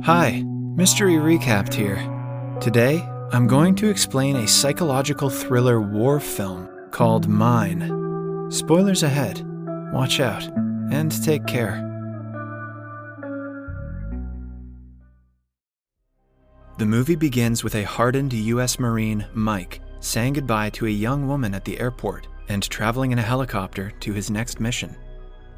Hi, Mystery Recapped here. Today, I'm going to explain a psychological thriller war film called Mine. Spoilers ahead. Watch out and take care. The movie begins with a hardened U.S. Marine, Mike, saying goodbye to a young woman at the airport and traveling in a helicopter to his next mission.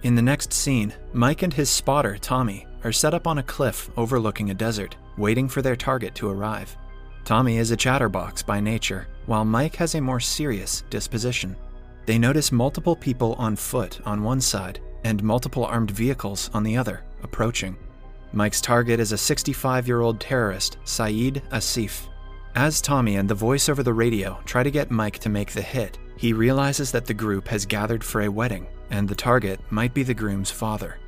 In the next scene, Mike and his spotter, Tommy, are set up on a cliff overlooking a desert, waiting for their target to arrive. Tommy is a chatterbox by nature, while Mike has a more serious disposition. They notice multiple people on foot on one side and multiple armed vehicles on the other approaching. Mike's target is a 65 year old terrorist, Saeed Asif. As Tommy and the voice over the radio try to get Mike to make the hit, he realizes that the group has gathered for a wedding, and the target might be the groom's father.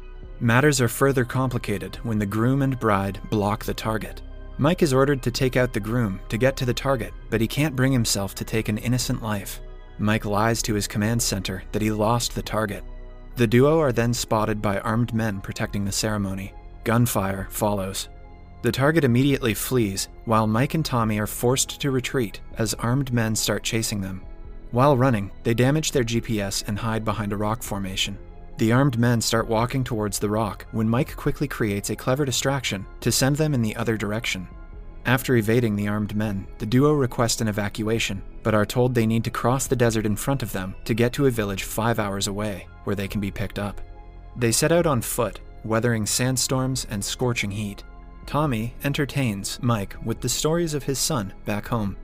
Matters are further complicated when the groom and bride block the target. Mike is ordered to take out the groom to get to the target, but he can't bring himself to take an innocent life. Mike lies to his command center that he lost the target. The duo are then spotted by armed men protecting the ceremony. Gunfire follows. The target immediately flees, while Mike and Tommy are forced to retreat as armed men start chasing them. While running, they damage their GPS and hide behind a rock formation. The armed men start walking towards the rock when Mike quickly creates a clever distraction to send them in the other direction. After evading the armed men, the duo request an evacuation, but are told they need to cross the desert in front of them to get to a village five hours away, where they can be picked up. They set out on foot, weathering sandstorms and scorching heat. Tommy entertains Mike with the stories of his son back home.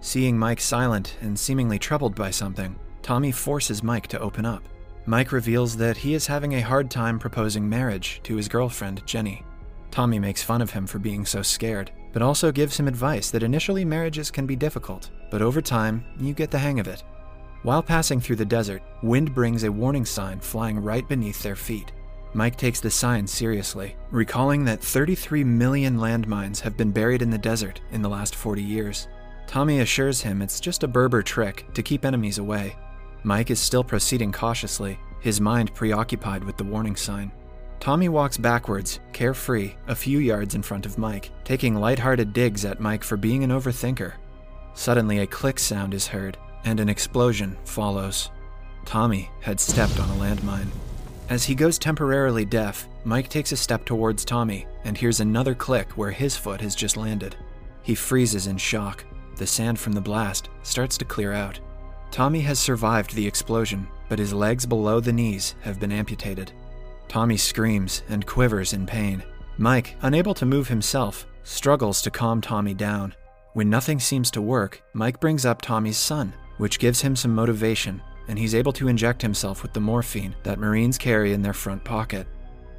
Seeing Mike silent and seemingly troubled by something, Tommy forces Mike to open up. Mike reveals that he is having a hard time proposing marriage to his girlfriend, Jenny. Tommy makes fun of him for being so scared, but also gives him advice that initially marriages can be difficult, but over time, you get the hang of it. While passing through the desert, wind brings a warning sign flying right beneath their feet. Mike takes the sign seriously, recalling that 33 million landmines have been buried in the desert in the last 40 years. Tommy assures him it's just a Berber trick to keep enemies away. Mike is still proceeding cautiously, his mind preoccupied with the warning sign. Tommy walks backwards, carefree, a few yards in front of Mike, taking light-hearted digs at Mike for being an overthinker. Suddenly, a click sound is heard, and an explosion follows. Tommy had stepped on a landmine. As he goes temporarily deaf, Mike takes a step towards Tommy and hears another click where his foot has just landed. He freezes in shock. The sand from the blast starts to clear out. Tommy has survived the explosion, but his legs below the knees have been amputated. Tommy screams and quivers in pain. Mike, unable to move himself, struggles to calm Tommy down. When nothing seems to work, Mike brings up Tommy's son, which gives him some motivation, and he's able to inject himself with the morphine that Marines carry in their front pocket.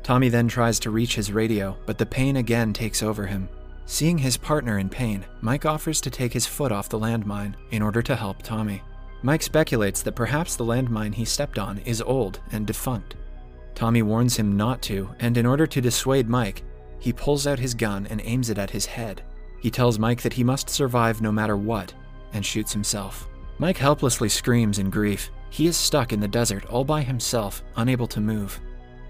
Tommy then tries to reach his radio, but the pain again takes over him. Seeing his partner in pain, Mike offers to take his foot off the landmine in order to help Tommy. Mike speculates that perhaps the landmine he stepped on is old and defunct. Tommy warns him not to, and in order to dissuade Mike, he pulls out his gun and aims it at his head. He tells Mike that he must survive no matter what, and shoots himself. Mike helplessly screams in grief. He is stuck in the desert all by himself, unable to move.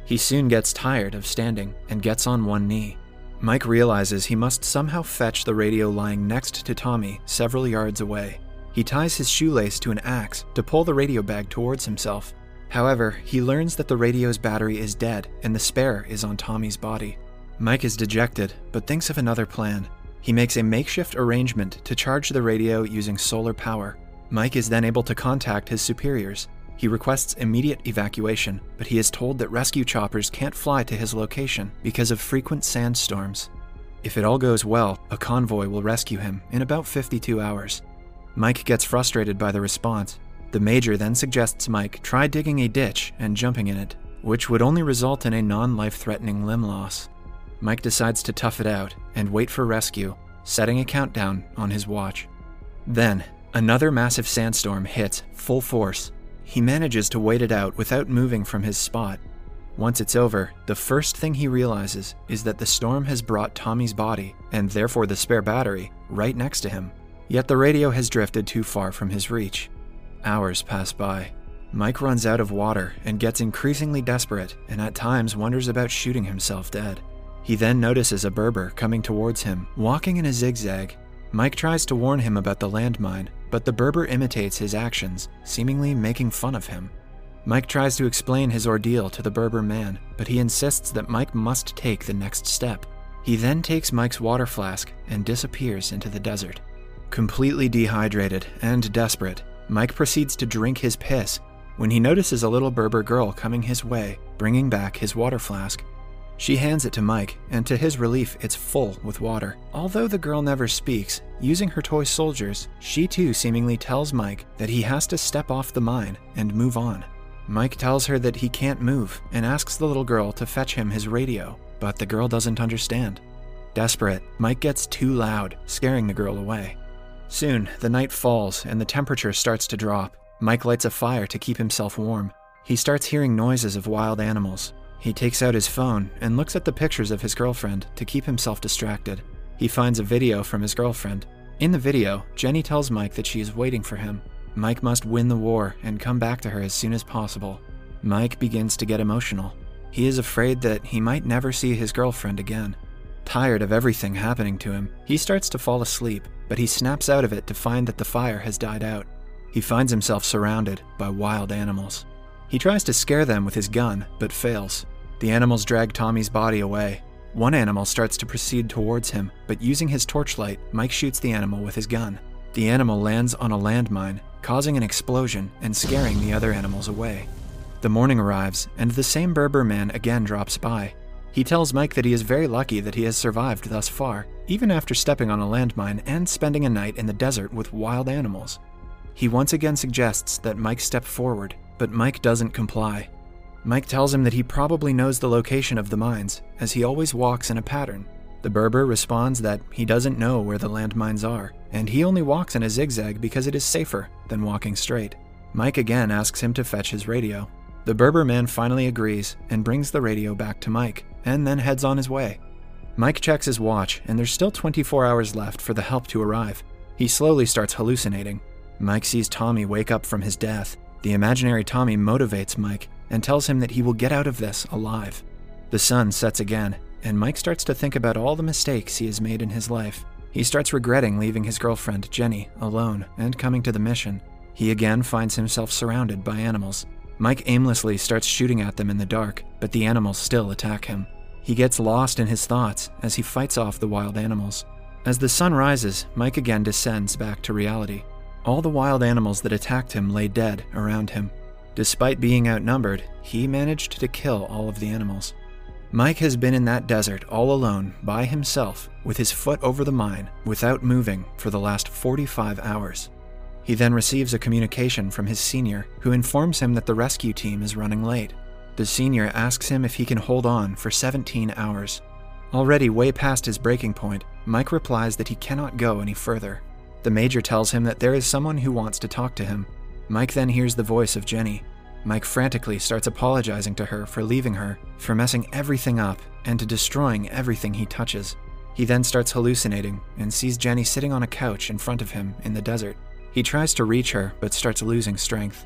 He soon gets tired of standing and gets on one knee. Mike realizes he must somehow fetch the radio lying next to Tommy several yards away. He ties his shoelace to an axe to pull the radio bag towards himself. However, he learns that the radio's battery is dead and the spare is on Tommy's body. Mike is dejected, but thinks of another plan. He makes a makeshift arrangement to charge the radio using solar power. Mike is then able to contact his superiors. He requests immediate evacuation, but he is told that rescue choppers can't fly to his location because of frequent sandstorms. If it all goes well, a convoy will rescue him in about 52 hours. Mike gets frustrated by the response. The major then suggests Mike try digging a ditch and jumping in it, which would only result in a non life threatening limb loss. Mike decides to tough it out and wait for rescue, setting a countdown on his watch. Then, another massive sandstorm hits full force. He manages to wait it out without moving from his spot. Once it's over, the first thing he realizes is that the storm has brought Tommy's body, and therefore the spare battery, right next to him. Yet the radio has drifted too far from his reach. Hours pass by. Mike runs out of water and gets increasingly desperate, and at times wonders about shooting himself dead. He then notices a Berber coming towards him, walking in a zigzag. Mike tries to warn him about the landmine, but the Berber imitates his actions, seemingly making fun of him. Mike tries to explain his ordeal to the Berber man, but he insists that Mike must take the next step. He then takes Mike's water flask and disappears into the desert. Completely dehydrated and desperate, Mike proceeds to drink his piss when he notices a little Berber girl coming his way, bringing back his water flask. She hands it to Mike, and to his relief, it's full with water. Although the girl never speaks, using her toy soldiers, she too seemingly tells Mike that he has to step off the mine and move on. Mike tells her that he can't move and asks the little girl to fetch him his radio, but the girl doesn't understand. Desperate, Mike gets too loud, scaring the girl away. Soon, the night falls and the temperature starts to drop. Mike lights a fire to keep himself warm. He starts hearing noises of wild animals. He takes out his phone and looks at the pictures of his girlfriend to keep himself distracted. He finds a video from his girlfriend. In the video, Jenny tells Mike that she is waiting for him Mike must win the war and come back to her as soon as possible. Mike begins to get emotional. He is afraid that he might never see his girlfriend again. Tired of everything happening to him, he starts to fall asleep, but he snaps out of it to find that the fire has died out. He finds himself surrounded by wild animals. He tries to scare them with his gun, but fails. The animals drag Tommy's body away. One animal starts to proceed towards him, but using his torchlight, Mike shoots the animal with his gun. The animal lands on a landmine causing an explosion and scaring the other animals away. The morning arrives, and the same Berber man again drops by. He tells Mike that he is very lucky that he has survived thus far, even after stepping on a landmine and spending a night in the desert with wild animals. He once again suggests that Mike step forward, but Mike doesn't comply. Mike tells him that he probably knows the location of the mines, as he always walks in a pattern. The Berber responds that he doesn't know where the landmines are, and he only walks in a zigzag because it is safer than walking straight. Mike again asks him to fetch his radio. The Berber man finally agrees and brings the radio back to Mike, and then heads on his way. Mike checks his watch, and there's still 24 hours left for the help to arrive. He slowly starts hallucinating. Mike sees Tommy wake up from his death. The imaginary Tommy motivates Mike and tells him that he will get out of this alive. The sun sets again, and Mike starts to think about all the mistakes he has made in his life. He starts regretting leaving his girlfriend, Jenny, alone and coming to the mission. He again finds himself surrounded by animals. Mike aimlessly starts shooting at them in the dark, but the animals still attack him. He gets lost in his thoughts as he fights off the wild animals. As the sun rises, Mike again descends back to reality. All the wild animals that attacked him lay dead around him. Despite being outnumbered, he managed to kill all of the animals. Mike has been in that desert all alone, by himself, with his foot over the mine, without moving, for the last 45 hours. He then receives a communication from his senior, who informs him that the rescue team is running late. The senior asks him if he can hold on for 17 hours. Already way past his breaking point, Mike replies that he cannot go any further. The major tells him that there is someone who wants to talk to him. Mike then hears the voice of Jenny, Mike frantically starts apologizing to her for leaving her, for messing everything up, and to destroying everything he touches. He then starts hallucinating and sees Jenny sitting on a couch in front of him in the desert. He tries to reach her but starts losing strength.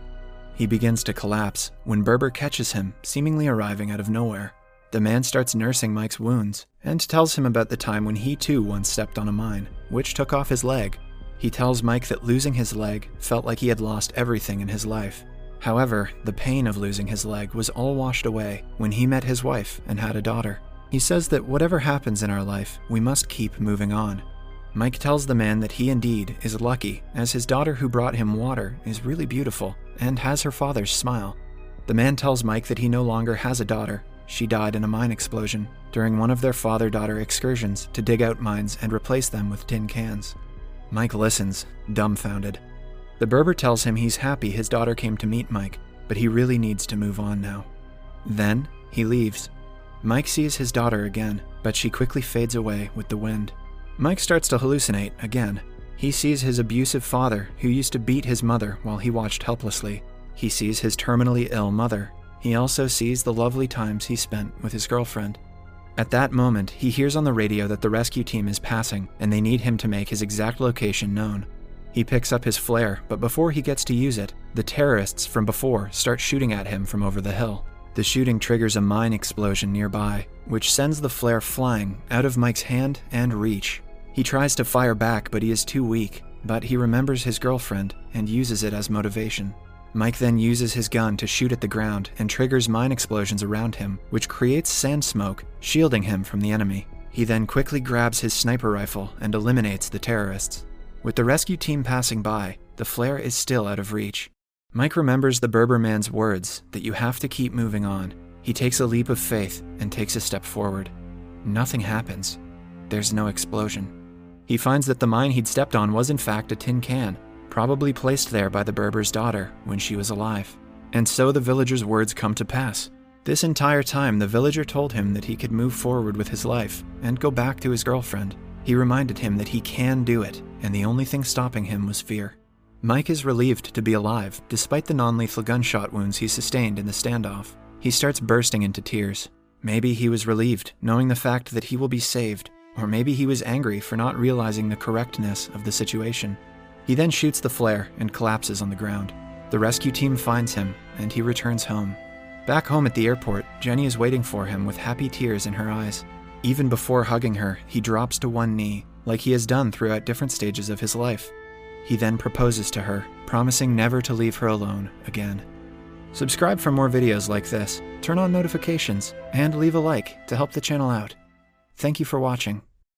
He begins to collapse when Berber catches him, seemingly arriving out of nowhere. The man starts nursing Mike's wounds and tells him about the time when he too once stepped on a mine, which took off his leg. He tells Mike that losing his leg felt like he had lost everything in his life However, the pain of losing his leg was all washed away when he met his wife and had a daughter. He says that whatever happens in our life, we must keep moving on. Mike tells the man that he indeed is lucky, as his daughter who brought him water is really beautiful and has her father's smile. The man tells Mike that he no longer has a daughter. She died in a mine explosion during one of their father daughter excursions to dig out mines and replace them with tin cans. Mike listens, dumbfounded. The Berber tells him he's happy his daughter came to meet Mike, but he really needs to move on now. Then, he leaves. Mike sees his daughter again, but she quickly fades away with the wind. Mike starts to hallucinate again. He sees his abusive father, who used to beat his mother while he watched helplessly. He sees his terminally ill mother. He also sees the lovely times he spent with his girlfriend. At that moment, he hears on the radio that the rescue team is passing and they need him to make his exact location known. He picks up his flare, but before he gets to use it, the terrorists from before start shooting at him from over the hill. The shooting triggers a mine explosion nearby, which sends the flare flying out of Mike's hand and reach. He tries to fire back, but he is too weak, but he remembers his girlfriend and uses it as motivation. Mike then uses his gun to shoot at the ground and triggers mine explosions around him, which creates sand smoke, shielding him from the enemy. He then quickly grabs his sniper rifle and eliminates the terrorists. With the rescue team passing by, the flare is still out of reach. Mike remembers the Berber man's words that you have to keep moving on. He takes a leap of faith and takes a step forward. Nothing happens. There's no explosion. He finds that the mine he'd stepped on was in fact a tin can, probably placed there by the Berber's daughter when she was alive. And so the villager's words come to pass. This entire time, the villager told him that he could move forward with his life and go back to his girlfriend. He reminded him that he can do it, and the only thing stopping him was fear. Mike is relieved to be alive, despite the non lethal gunshot wounds he sustained in the standoff. He starts bursting into tears. Maybe he was relieved, knowing the fact that he will be saved, or maybe he was angry for not realizing the correctness of the situation. He then shoots the flare and collapses on the ground. The rescue team finds him, and he returns home. Back home at the airport, Jenny is waiting for him with happy tears in her eyes. Even before hugging her, he drops to one knee, like he has done throughout different stages of his life. He then proposes to her, promising never to leave her alone again. Subscribe for more videos like this, turn on notifications, and leave a like to help the channel out. Thank you for watching.